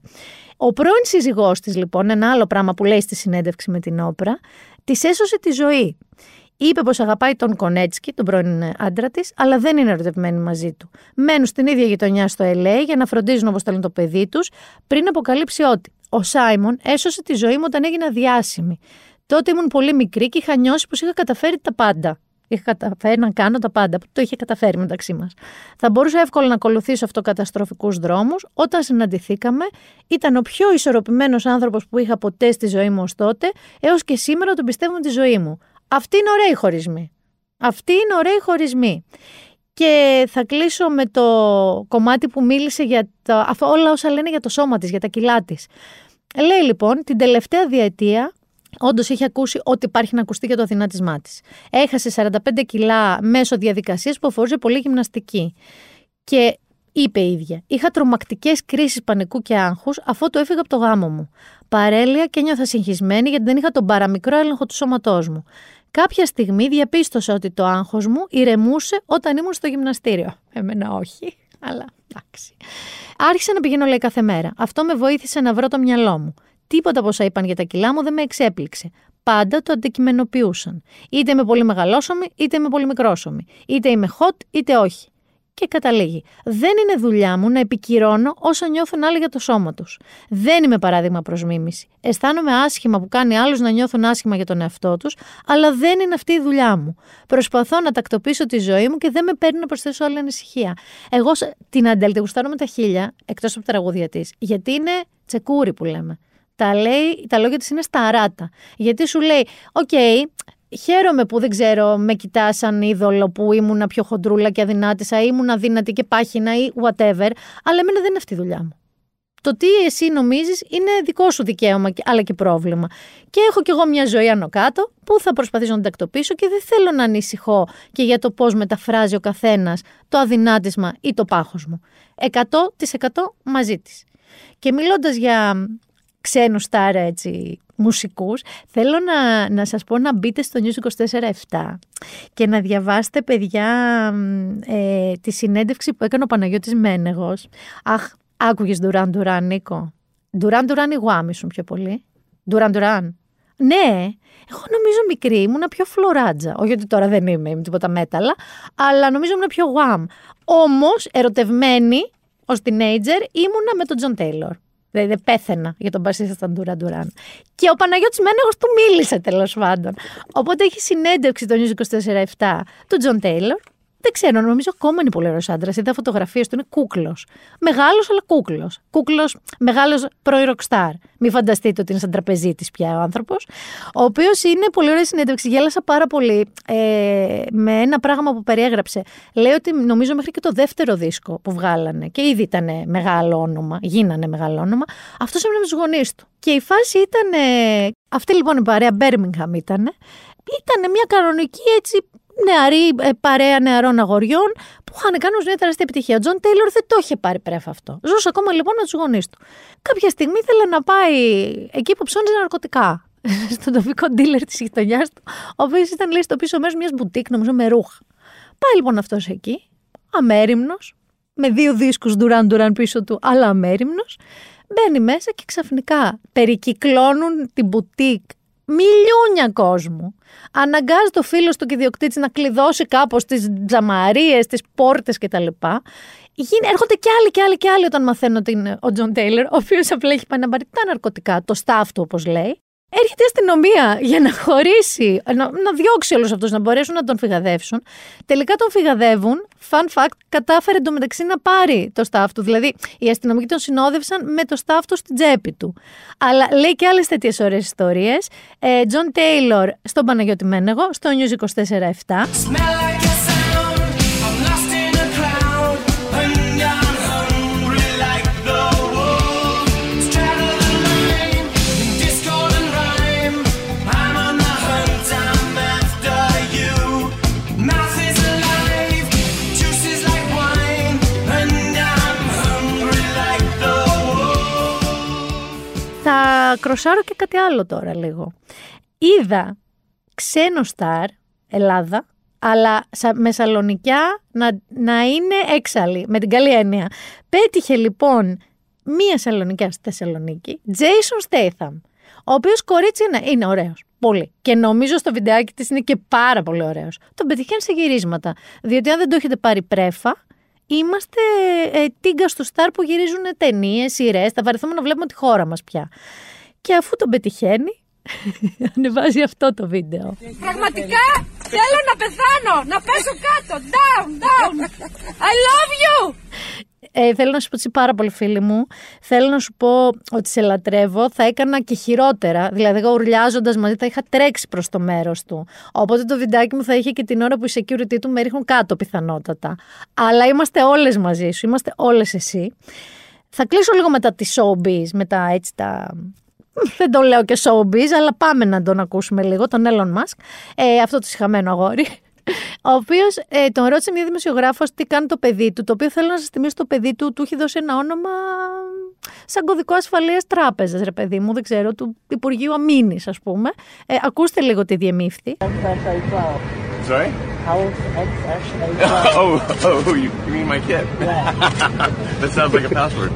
Ο πρώην σύζυγός της, λοιπόν, ένα άλλο πράγμα που λέει στη συνέντευξη με την όπρα, της έσωσε τη ζωή. Είπε πως αγαπάει τον Κονέτσκι, τον πρώην άντρα της, αλλά δεν είναι ερωτευμένη μαζί του. Μένουν στην ίδια γειτονιά στο LA για να φροντίζουν όπως θέλουν το παιδί τους, πριν αποκαλύψει ότι ο Σάιμον έσωσε τη ζωή μου όταν έγινα διάσημη. Τότε ήμουν πολύ μικρή και είχα νιώσει πως είχα καταφέρει τα πάντα. Είχα καταφέρει να κάνω τα πάντα που το είχε καταφέρει μεταξύ μας. Θα μπορούσα εύκολα να ακολουθήσω αυτοκαταστροφικούς δρόμους. Όταν συναντηθήκαμε, ήταν ο πιο ισορροπημένος άνθρωπος που είχα ποτέ στη ζωή μου ως τότε, έως και σήμερα τον πιστεύω με τη ζωή μου. Αυτοί είναι ωραίοι χωρισμοί. Αυτοί είναι ωραίοι χωρισμοί. Και θα κλείσω με το κομμάτι που μίλησε για τα, όλα όσα λένε για το σώμα της, για τα κιλά της. Λέει λοιπόν, την τελευταία διετία όντως είχε ακούσει ότι υπάρχει να ακουστεί για το αδυνάτισμά της. Έχασε 45 κιλά μέσω διαδικασίας που αφορούσε πολύ γυμναστική. Και είπε η ίδια: Είχα τρομακτικές κρίσεις πανικού και άγχους αφού το έφυγα από το γάμο μου. Παρέλεια και νιώθα συγχυσμένη γιατί δεν είχα τον παραμικρό έλεγχο του σώματός μου. Κάποια στιγμή διαπίστωσα ότι το άγχος μου ηρεμούσε όταν ήμουν στο γυμναστήριο. Εμένα όχι, αλλά εντάξει. Άρχισα να πηγαίνω λέει κάθε μέρα. Αυτό με βοήθησε να βρω το μυαλό μου. Τίποτα από όσα είπαν για τα κιλά μου δεν με εξέπληξε. Πάντα το αντικειμενοποιούσαν. Είτε είμαι πολύ μεγαλόσωμη, είτε είμαι πολύ μικρόσωμη. Είτε είμαι hot, είτε όχι και καταλήγει. Δεν είναι δουλειά μου να επικυρώνω όσα νιώθουν άλλοι για το σώμα τους. Δεν είμαι παράδειγμα προς μίμηση. Αισθάνομαι άσχημα που κάνει άλλου να νιώθουν άσχημα για τον εαυτό τους, αλλά δεν είναι αυτή η δουλειά μου. Προσπαθώ να τακτοποιήσω τη ζωή μου και δεν με παίρνει να προσθέσω άλλη ανησυχία. Εγώ την Αντέλ τη γουστάρω με τα χίλια, εκτός από τα τραγούδια της, γιατί είναι τσεκούρι που λέμε. Τα, λέει, τα λόγια της είναι σταράτα. Γιατί σου λέει, Οκ, Χαίρομαι που δεν ξέρω, με κοιτάς σαν είδωλο που ήμουν πιο χοντρούλα και αδυνάτησα, ήμουν αδύνατη και πάχυνα ή whatever, αλλά εμένα δεν είναι αυτή η δουλειά μου. Το τι εσύ νομίζεις είναι δικό σου δικαίωμα, αλλά και πρόβλημα. Και έχω κι εγώ μια ζωή άνω κάτω που θα προσπαθήσω να τακτοποιήσω και δεν θέλω να ανησυχώ και για το πώς μεταφράζει ο καθένας το αδυνάτισμα ή το πάχος μου. 100% μαζί της. Και μιλώντας για ξένους στάρα έτσι μουσικούς, θέλω να, να σας πω να μπείτε στο News 24-7 και να διαβάσετε παιδιά ε, τη συνέντευξη που έκανε ο Παναγιώτης Μένεγος. Αχ, άκουγες Ντουράν Ντουράν, Νίκο; Ντουράν Ντουράν ή Γουάμ ήσουν πιο πολύ; Ντουράν Ντουράν. Ναι, εγώ νομίζω μικρή ήμουν πιο φλωράτζα. Όχι ότι τώρα δεν είμαι, είμαι τίποτα μέταλλα, αλλά νομίζω ήμουν πιο Wham. Όμως, ερωτευμένη ως teenager ήμουνα με τον Τζον Τέιλορ. Δηλαδή πέθαινα για τον μπασίστα στα Ντουράν Ντουράν. Και ο Παναγιώτης Μένεγος του μίλησε τέλος πάντων. Οπότε έχει συνέντευξη το News 24-7 του Τζον Τέιλορ δεν ξέρω, νομίζω ακόμα είναι πολύ ωραίος άντρας. Είδα φωτογραφίες του, είναι κούκλος. Μεγάλος, αλλά κούκλος. Κούκλος, μεγάλος πρώην ροκστάρ. Μην φανταστείτε ότι είναι σαν τραπεζίτης πια ο άνθρωπος. Ο οποίος είναι πολύ ωραία συνέντευξη. Γέλασα πάρα πολύ ε, με ένα πράγμα που περιέγραψε. Λέει ότι νομίζω μέχρι και το δεύτερο δίσκο που βγάλανε και ήδη ήταν μεγάλο όνομα, γίνανε μεγάλο όνομα, αυτός έμεινε με του γονείς του. Και η φάση ήταν. αυτή λοιπόν η παρέα Birmingham ήταν. Ήταν μια κανονική έτσι νεαρή ε, παρέα νεαρών αγοριών που είχαν κάνει μια τεράστια επιτυχία. Ο Τζον Τέιλορ δεν το είχε πάρει πρέφα αυτό. Ζούσε ακόμα λοιπόν με τους γονείς του. Κάποια στιγμή ήθελε να πάει εκεί που ψώνιζε ναρκωτικά. Στον τοπικό ντίλερ της γειτονιάς του, ο οποίος ήταν λέει στο πίσω μέρος μιας μπουτίκ, νομίζω με ρούχα. Πάει λοιπόν αυτός εκεί, αμέριμνος, με δύο δίσκους ντουράν ντουράν πίσω του, αλλά αμέριμνος. Μπαίνει μέσα και ξαφνικά περικυκλώνουν την μπουτίκ μιλιούνια κόσμου. Αναγκάζει το φίλο του και ιδιοκτήτη να κλειδώσει κάπως τις τζαμαρίες, τις πόρτες κτλ. Έρχονται κι άλλοι κι άλλοι κι άλλοι όταν μαθαίνουν ότι είναι ο Τζον Τέιλερ, ο οποίος απλά έχει πάει να πάρει τα ναρκωτικά, το stuff του όπως λέει, Έρχεται η αστυνομία για να χωρίσει, να, να διώξει όλους αυτούς, να μπορέσουν να τον φυγαδεύσουν. Τελικά τον φυγαδεύουν. Fun fact, κατάφερε εντωμεταξύ να πάρει το stuff του. Δηλαδή, οι αστυνομικοί τον συνόδευσαν με το stuff του στην τσέπη του. Αλλά λέει και άλλες τέτοιες ωραίες ιστορίες. Τζον Τέιλορ στον Παναγιώτη Μένεγο, στο News 24-7. Κροσάρω και κάτι άλλο τώρα λίγο. Είδα ξένο στάρ, Ελλάδα, αλλά σα- με σαλονικιά να, να είναι έξαλλη, με την καλή έννοια. Πέτυχε λοιπόν μία σαλονικιά στη Θεσσαλονίκη, Jason Statham, ο οποίος κορίτσι είναι, είναι ωραίος. Πολύ. Και νομίζω στο βιντεάκι της είναι και πάρα πολύ ωραίος. Τον πετυχαίνει σε γυρίσματα. Διότι αν δεν το έχετε πάρει πρέφα, είμαστε ε, τίγκα στο στάρ που γυρίζουν ταινίες, σειρές. Θα βαρεθούμε να βλέπουμε τη χώρα μας πια. Και αφού τον πετυχαίνει, ανεβάζει αυτό το βίντεο. Πραγματικά θέλω να πεθάνω, να πέσω κάτω. Down, down. I love you. Ε, θέλω να σου πω έτσι πάρα πολύ φίλη μου. Θέλω να σου πω ότι σε λατρεύω. Θα έκανα και χειρότερα. Δηλαδή, εγώ ουρλιάζοντας μαζί θα είχα τρέξει προς το μέρος του. Οπότε το βιντεάκι μου θα είχε και την ώρα που οι security του με ρίχνουν κάτω πιθανότατα. Αλλά είμαστε όλες μαζί σου. Είμαστε όλες εσύ. Θα κλείσω λίγο μετά τη showbiz, μετά έτσι τα. Δεν το λέω και showbiz, αλλά πάμε να τον ακούσουμε λίγο, τον Elon Musk. Ε, αυτό το συχαμένο αγόρι. Ο οποίος ε, τον ρώτησε μια δημοσιογράφος τι κάνει το παιδί του. Το οποίο θέλω να σας θυμίσω το παιδί του, του έχει δώσει ένα όνομα σαν κωδικό ασφαλείας τράπεζας, ρε παιδί μου, δεν ξέρω, του Υπουργείου Αμήνης, ας πούμε. Ε, ακούστε λίγο τι διεμήφθη. Sorry? How is oh, oh, you, you mean my kid? that sounds like a password.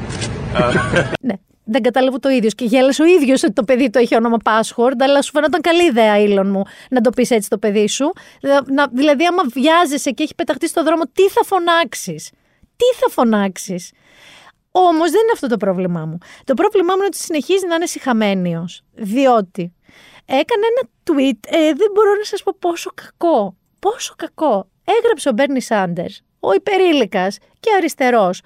Ναι. Δεν κατάλαβε το ίδιος. Και γέλασε ο ίδιος ότι το παιδί του έχει όνομα password, αλλά σου φαίνονταν καλή ιδέα, Ήλον μου, να το πεις έτσι το παιδί σου. Δηλα- να- Δηλαδή, άμα βιάζεσαι και έχει πεταχτεί στο δρόμο, τι θα φωνάξεις; Τι θα φωνάξεις; Όμως δεν είναι αυτό το πρόβλημά μου. Το πρόβλημά μου είναι ότι συνεχίζει να είναι συχαμένιος. Διότι έκανε ένα tweet, ε, δεν μπορώ να σας πω πόσο κακό. Πόσο κακό. Έγραψε ο Μπέρνι Σάντερ, ο υπερήλικας και αριστερός,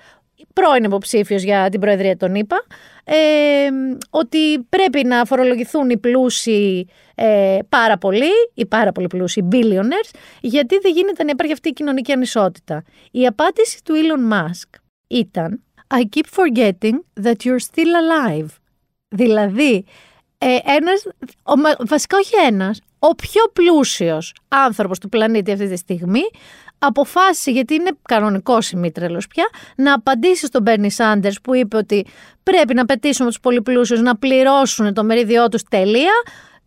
πρώην υποψήφιος για την Προεδρία των ΗΠΑ, ε, ότι πρέπει να φορολογηθούν οι πλούσιοι ε, πάρα πολύ, οι πάρα πολύ πλούσιοι billionaires, γιατί δεν γίνεται να υπάρχει αυτή η κοινωνική ανισότητα. Η απάντηση του Elon Musk ήταν I keep forgetting that you're still alive. Δηλαδή, ε, ένας, ο, μα- βασικά όχι ένας, ο πιο πλούσιος άνθρωπος του πλανήτη αυτή τη στιγμή αποφάσισε, γιατί είναι κανονικός ημίτρελος πια, να απαντήσει στον Μπέρνι Σάντερς που είπε ότι πρέπει να πετήσουμε τους πολυπλούσιους να πληρώσουν το μερίδιό τους τελεία.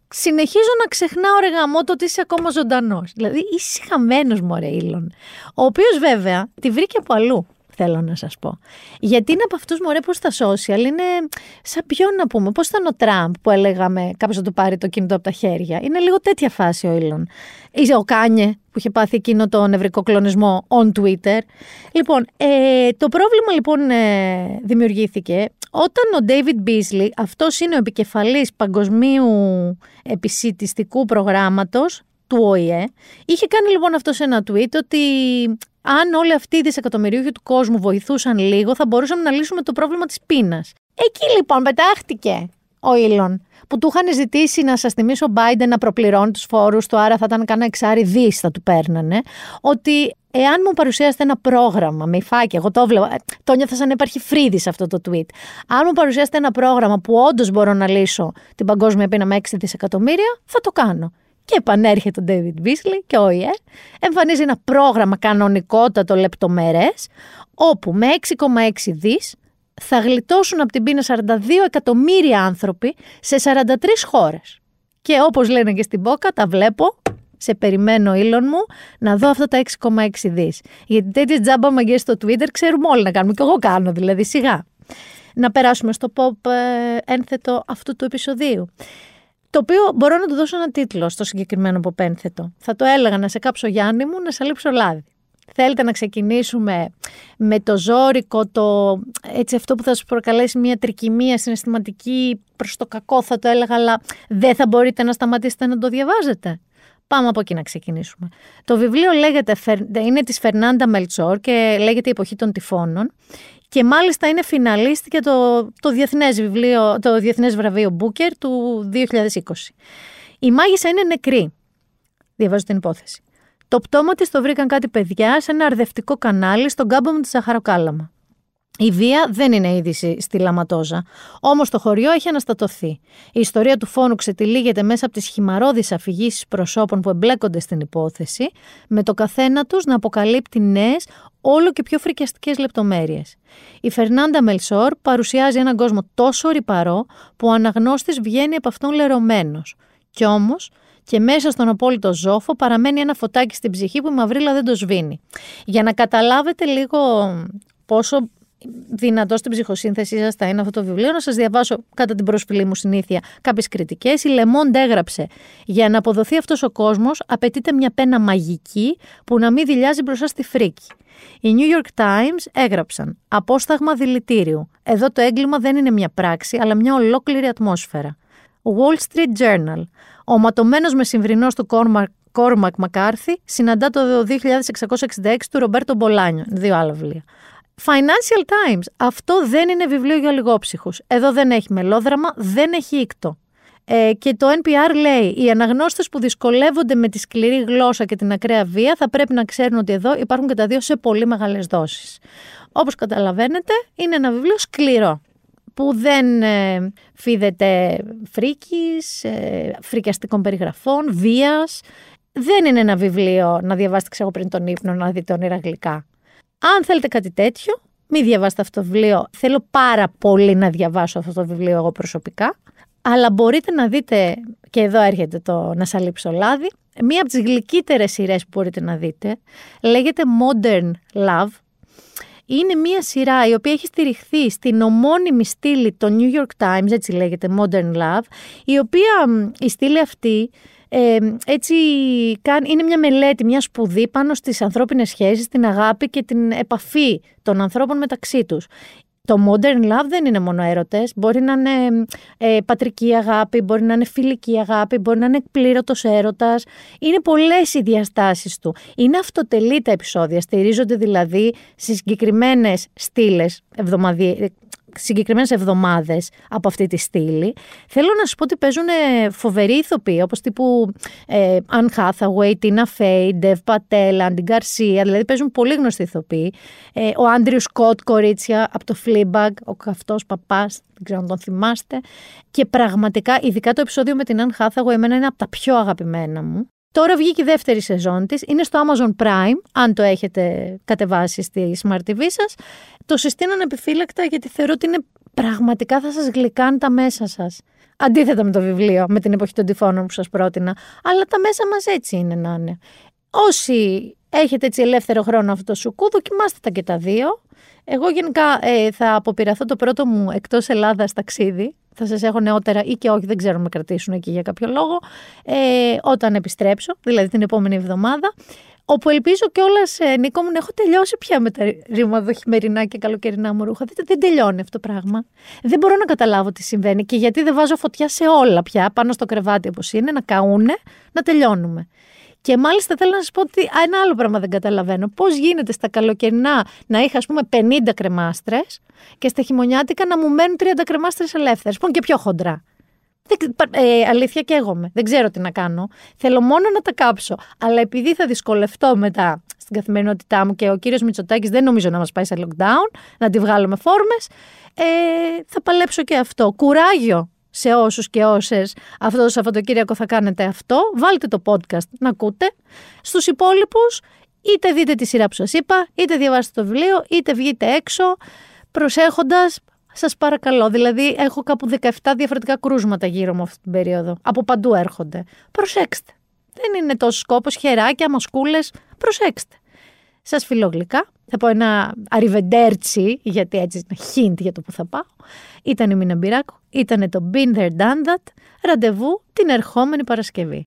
Συνεχίζω να ξεχνάω ρε γαμό το ότι είσαι ακόμα ζωντανός. Δηλαδή είσαι χαμένος μωρέ Ήλον. Ο οποίος βέβαια τη βρήκε από αλλού θέλω να σας πω. Γιατί είναι από αυτούς μωρέ που στα social είναι σαν ποιον να πούμε. Πώς ήταν ο Τραμπ που έλεγαμε κάποιος να του πάρει το κινητό από τα χέρια. Είναι λίγο τέτοια φάση ο Ήλον. Ή ο Κάνιε που είχε πάθει εκείνο το νευρικό κλονισμό on Twitter. Λοιπόν, ε, το πρόβλημα λοιπόν ε, δημιουργήθηκε όταν ο David Beasley, αυτός είναι ο επικεφαλής παγκοσμίου επισιτιστικού προγράμματος του ΟΗΕ, είχε κάνει λοιπόν αυτό σε ένα tweet ότι αν όλοι αυτοί οι δισεκατομμυρίουχοι του κόσμου βοηθούσαν λίγο, θα μπορούσαμε να λύσουμε το πρόβλημα της πείνας. Εκεί λοιπόν πετάχτηκε ο Ήλον, που του είχαν ζητήσει να σας θυμίσω ο Biden να προπληρώνει τους φόρους του, άρα θα ήταν κανένα εξάρι δις θα του παίρνανε, ότι εάν μου παρουσιάσετε ένα πρόγραμμα με υφάκι, εγώ το βλέπω, ε, το νιώθα σαν να υπάρχει φρύδι σε αυτό το tweet. Αν μου παρουσιάσετε ένα πρόγραμμα που όντως μπορώ να λύσω την παγκόσμια πείνα με 6 δισεκατομμύρια, θα το κάνω. Και επανέρχεται ο David Beasley και ο ΙΕ, εμφανίζει ένα πρόγραμμα κανονικότατο λεπτομερές, όπου με 6,6 δις θα γλιτώσουν από την πείνα 42 εκατομμύρια άνθρωποι σε 43 χώρες. Και όπως λένε και στην Πόκα, τα βλέπω, σε περιμένω ήλον μου, να δω αυτά τα 6,6 δις. Γιατί τέτοιες τζάμπα μαγκές στο Twitter ξέρουμε όλοι να κάνουμε, και εγώ κάνω δηλαδή, σιγά. Να περάσουμε στο pop ε, ένθετο αυτού του επεισοδίου. Το οποίο μπορώ να του δώσω ένα τίτλο στο συγκεκριμένο pop ένθετο. Θα το έλεγα να σε κάψω Γιάννη μου, να σε λείψω λάδι. Θέλετε να ξεκινήσουμε με το ζόρικο, το, έτσι αυτό που θα σας προκαλέσει μια τρικυμία συναισθηματική προς το κακό θα το έλεγα, αλλά δεν θα μπορείτε να σταματήσετε να το διαβάζετε. Πάμε από εκεί να ξεκινήσουμε. Το βιβλίο λέγεται, είναι της Φερνάντα Μελτσόρ και λέγεται «Η εποχή των τυφώνων» και μάλιστα είναι φιναλίστ για το, το, διεθνές, βιβλίο, το διεθνές βραβείο Booker του 2020. Η μάγισσα είναι νεκρή. Διαβάζω την υπόθεση. Το πτώμα της το βρήκαν κάτι παιδιά σε ένα αρδευτικό κανάλι στον κάμπο με τη Σαχαροκάλαμα. Η βία δεν είναι είδηση στη Λαματόζα. Όμως το χωριό έχει αναστατωθεί. Η ιστορία του φόνου ξετυλίγεται μέσα από τις χυμαρώδει αφηγήσεις προσώπων που εμπλέκονται στην υπόθεση, με το καθένα τους να αποκαλύπτει νέες, όλο και πιο φρικιαστικές λεπτομέρειες. Η Φερνάντα Μελσόρ παρουσιάζει έναν κόσμο τόσο ρηπαρό που ο αναγνώστης βγαίνει από αυτόν λερωμένος. Κι όμως, και μέσα στον απόλυτο ζόφο παραμένει ένα φωτάκι στην ψυχή που η μαυρίλα δεν το σβήνει. Για να καταλάβετε λίγο πόσο δυνατό στην ψυχοσύνθεσή σας θα είναι αυτό το βιβλίο, να σας διαβάσω κατά την προσφυλή μου συνήθεια κάποιες κριτικές. Η Λεμόντ έγραψε: Για να αποδοθεί αυτός ο κόσμος, απαιτείται μια πένα μαγική που να μην δηλιάζει μπροστά στη φρίκη. Οι New York Times έγραψαν Απόσταγμα δηλητήριου. Εδώ το έγκλημα δεν είναι μια πράξη, αλλά μια ολόκληρη ατμόσφαιρα. Wall Street Journal. Ο ματωμένο μεσημβρινό του Κόρμακ Μακάρθι συναντά το 2666 του Ρομπέρτο Μπολάνιο. Δύο άλλα βιβλία. Financial Times. Αυτό δεν είναι βιβλίο για λιγόψυχους. Εδώ δεν έχει μελόδραμα, δεν έχει ήκτο. Ε, και το NPR λέει: Οι αναγνώστες που δυσκολεύονται με τη σκληρή γλώσσα και την ακραία βία θα πρέπει να ξέρουν ότι εδώ υπάρχουν και τα δύο σε πολύ μεγάλες δόσεις. Όπως καταλαβαίνετε, είναι ένα βιβλίο σκληρό που δεν ε, φίδεται φρίκης, ε, φρικιαστικών περιγραφών, βίας. Δεν είναι ένα βιβλίο να διαβάσετε ξέρω πριν τον ύπνο, να δείτε όνειρα γλυκά. Αν θέλετε κάτι τέτοιο, μην διαβάσετε αυτό το βιβλίο. Θέλω πάρα πολύ να διαβάσω αυτό το βιβλίο εγώ προσωπικά. Αλλά μπορείτε να δείτε, και εδώ έρχεται το να σαλείψω λάδι, μία από τις γλυκύτερες σειρές που μπορείτε να δείτε, λέγεται Modern Love. Είναι μία σειρά η οποία έχει στηριχθεί στην ομώνυμη στήλη των New York Times, έτσι λέγεται Modern Love, η οποία η στήλη αυτή ε, έτσι είναι μια μελέτη, μια σπουδή πάνω στις ανθρώπινες σχέσεις, την αγάπη και την επαφή των ανθρώπων μεταξύ τους. Το modern love δεν είναι μόνο έρωτες, μπορεί να είναι ε, πατρική αγάπη, μπορεί να είναι φιλική αγάπη, μπορεί να είναι εκπλήρωτος έρωτας. Είναι πολλές οι διαστάσεις του. Είναι αυτοτελή τα επεισόδια, στηρίζονται δηλαδή σε συγκεκριμένες στήλες συγκεκριμένες εβδομάδες από αυτή τη στήλη. Θέλω να σου πω ότι παίζουν φοβεροί ηθοποιοί, όπως τύπου ε, Αν Hathaway, Tina Fey, Dev Patel, Andy Garcia, δηλαδή παίζουν πολύ γνωστοί ηθοποιοί. Ε, ο Άντριου Σκοτ, κορίτσια, από το Fleabag, ο καυτός παπάς, δεν ξέρω αν τον θυμάστε. Και πραγματικά, ειδικά το επεισόδιο με την Αν Hathaway, εμένα είναι από τα πιο αγαπημένα μου. Τώρα βγήκε η δεύτερη σεζόν της, είναι στο Amazon Prime, αν το έχετε κατεβάσει στη Smart TV σας. Το συστήνω επιφύλακτα γιατί θεωρώ ότι είναι πραγματικά θα σας γλυκάνει τα μέσα σας. Αντίθετα με το βιβλίο, με την εποχή των τυφώνων που σας πρότεινα. Αλλά τα μέσα μας έτσι είναι να είναι. Όσοι έχετε έτσι ελεύθερο χρόνο αυτό το σουκού, δοκιμάστε τα και τα δύο. Εγώ γενικά ε, θα αποπειραθώ το πρώτο μου εκτός Ελλάδας ταξίδι θα σας έχω νεότερα ή και όχι, δεν ξέρω με κρατήσουν εκεί για κάποιο λόγο, ε, όταν επιστρέψω, δηλαδή την επόμενη εβδομάδα, όπου ελπίζω κιόλας, ε, Νίκο μου, να έχω τελειώσει πια με τα ρήματα χειμερινά και καλοκαιρινά μου ρούχα. Δεν, δεν τελειώνει αυτό το πράγμα. Δεν μπορώ να καταλάβω τι συμβαίνει και γιατί δεν βάζω φωτιά σε όλα πια πάνω στο κρεβάτι όπως είναι, να καούνε, να τελειώνουμε. Και μάλιστα θέλω να σας πω ότι ένα άλλο πράγμα δεν καταλαβαίνω. Πώς γίνεται στα καλοκαιρινά να είχα, ας πούμε, 50 κρεμάστρες και στα χειμωνιάτικα να μου μένουν 30 κρεμάστρες ελεύθερες. Που είναι και πιο χοντρά. Ε, αλήθεια και εγώ με. Δεν ξέρω τι να κάνω. Θέλω μόνο να τα κάψω. Αλλά επειδή θα δυσκολευτώ μετά στην καθημερινότητά μου και ο κύριος Μητσοτάκης δεν νομίζω να μας πάει σε lockdown, να τη βγάλω με φόρμες, ε, θα παλέψω και αυτό. Κουράγιο σε όσους και όσες αυτό το Σαββατοκύριακο θα κάνετε αυτό. Βάλτε το podcast να ακούτε. Στους υπόλοιπους, είτε δείτε τη σειρά που σας είπα, είτε διαβάσετε το βιβλίο, είτε βγείτε έξω, προσέχοντας. Σας παρακαλώ, δηλαδή έχω κάπου 17 διαφορετικά κρούσματα γύρω μου αυτή την περίοδο. Από παντού έρχονται. Προσέξτε. Δεν είναι τόσο σκόπος, χεράκια, μασκούλες. Προσέξτε. Σας φιλογλυκά. Θα πω ένα αριβεντέρτσι, γιατί έτσι είναι hint για το που θα πάω. Ήταν η Μίνα Μπυράκου, ήταν το Been There Done That, ραντεβού την ερχόμενη Παρασκευή.